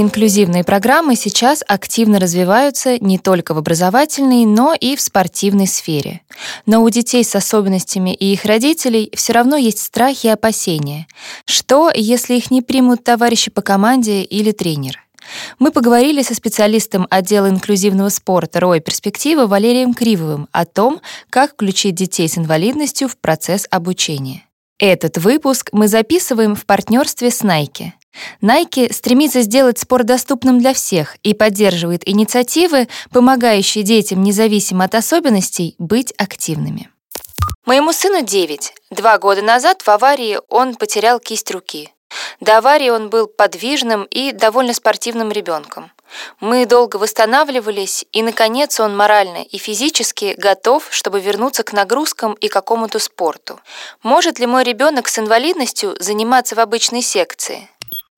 Инклюзивные программы сейчас активно развиваются не только в образовательной, но и в спортивной сфере. Но у детей с особенностями и их родителей все равно есть страхи и опасения. Что, если их не примут товарищи по команде или тренер? Мы поговорили со специалистом отдела инклюзивного спорта «Рой перспективы» Валерием Кривовым о том, как включить детей с инвалидностью в процесс обучения. Этот выпуск мы записываем в партнерстве с Nike. Nike стремится сделать спорт доступным для всех и поддерживает инициативы, помогающие детям, независимо от особенностей, быть активными. Моему сыну 9. Два года назад в аварии он потерял кисть руки. До аварии он был подвижным и довольно спортивным ребенком. Мы долго восстанавливались, и, наконец, он морально и физически готов, чтобы вернуться к нагрузкам и какому-то спорту. Может ли мой ребенок с инвалидностью заниматься в обычной секции?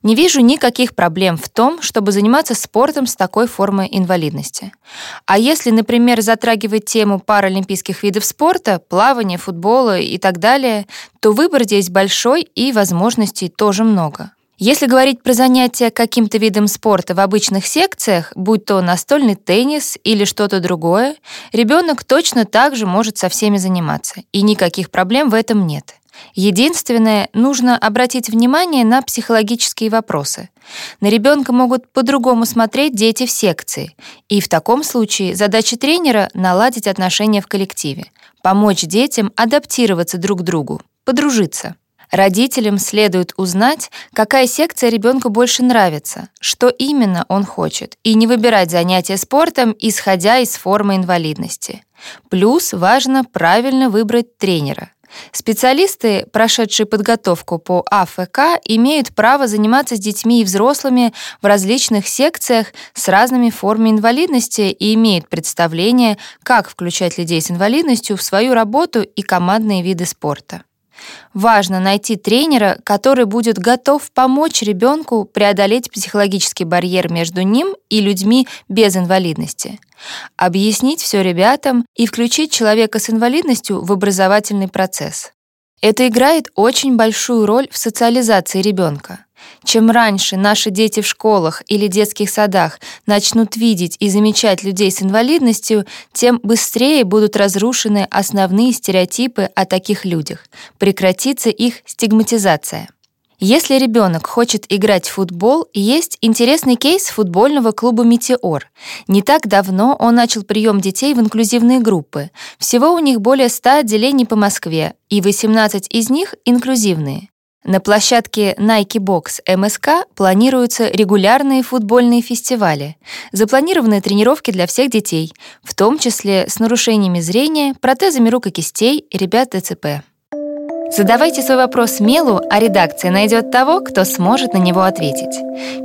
Не вижу никаких проблем в том, чтобы заниматься спортом с такой формой инвалидности. А если, например, затрагивать тему паралимпийских видов спорта, плавания, футбола и так далее, то выбор здесь большой и возможностей тоже много. Если говорить про занятия каким-то видом спорта в обычных секциях, будь то настольный теннис или что-то другое, ребенок точно так же может со всеми заниматься, и никаких проблем в этом нет. Единственное, нужно обратить внимание на психологические вопросы. На ребенка могут по-другому смотреть дети в секции, и в таком случае задача тренера — наладить отношения в коллективе, помочь детям адаптироваться друг к другу, подружиться. Родителям следует узнать, какая секция ребенку больше нравится, что именно он хочет, и не выбирать занятия спортом, исходя из формы инвалидности. Плюс важно правильно выбрать тренера — Специалисты, прошедшие подготовку по АФК, имеют право заниматься с детьми и взрослыми в различных секциях с разными формами инвалидности и имеют представление, как включать людей с инвалидностью в свою работу и командные виды спорта. Важно найти тренера, который будет готов помочь ребенку преодолеть психологический барьер между ним и людьми без инвалидности, объяснить все ребятам и включить человека с инвалидностью в образовательный процесс. Это играет очень большую роль в социализации ребенка. Чем раньше наши дети в школах или детских садах начнут видеть и замечать людей с инвалидностью, тем быстрее будут разрушены основные стереотипы о таких людях, прекратится их стигматизация. Если ребенок хочет играть в футбол, есть интересный кейс футбольного клуба «Метеор». Не так давно он начал прием детей в инклюзивные группы. Всего у них более 100 отделений по Москве, и 18 из них инклюзивные. На площадке Nike Box МСК планируются регулярные футбольные фестивали, запланированы тренировки для всех детей, в том числе с нарушениями зрения, протезами рук и кистей, ребят ДЦП. Задавайте свой вопрос Мелу, а редакция найдет того, кто сможет на него ответить.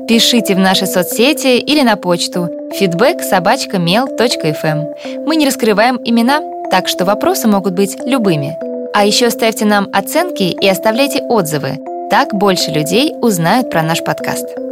Пишите в наши соцсети или на почту feedback mail.fm. Мы не раскрываем имена, так что вопросы могут быть любыми. А еще ставьте нам оценки и оставляйте отзывы. Так больше людей узнают про наш подкаст.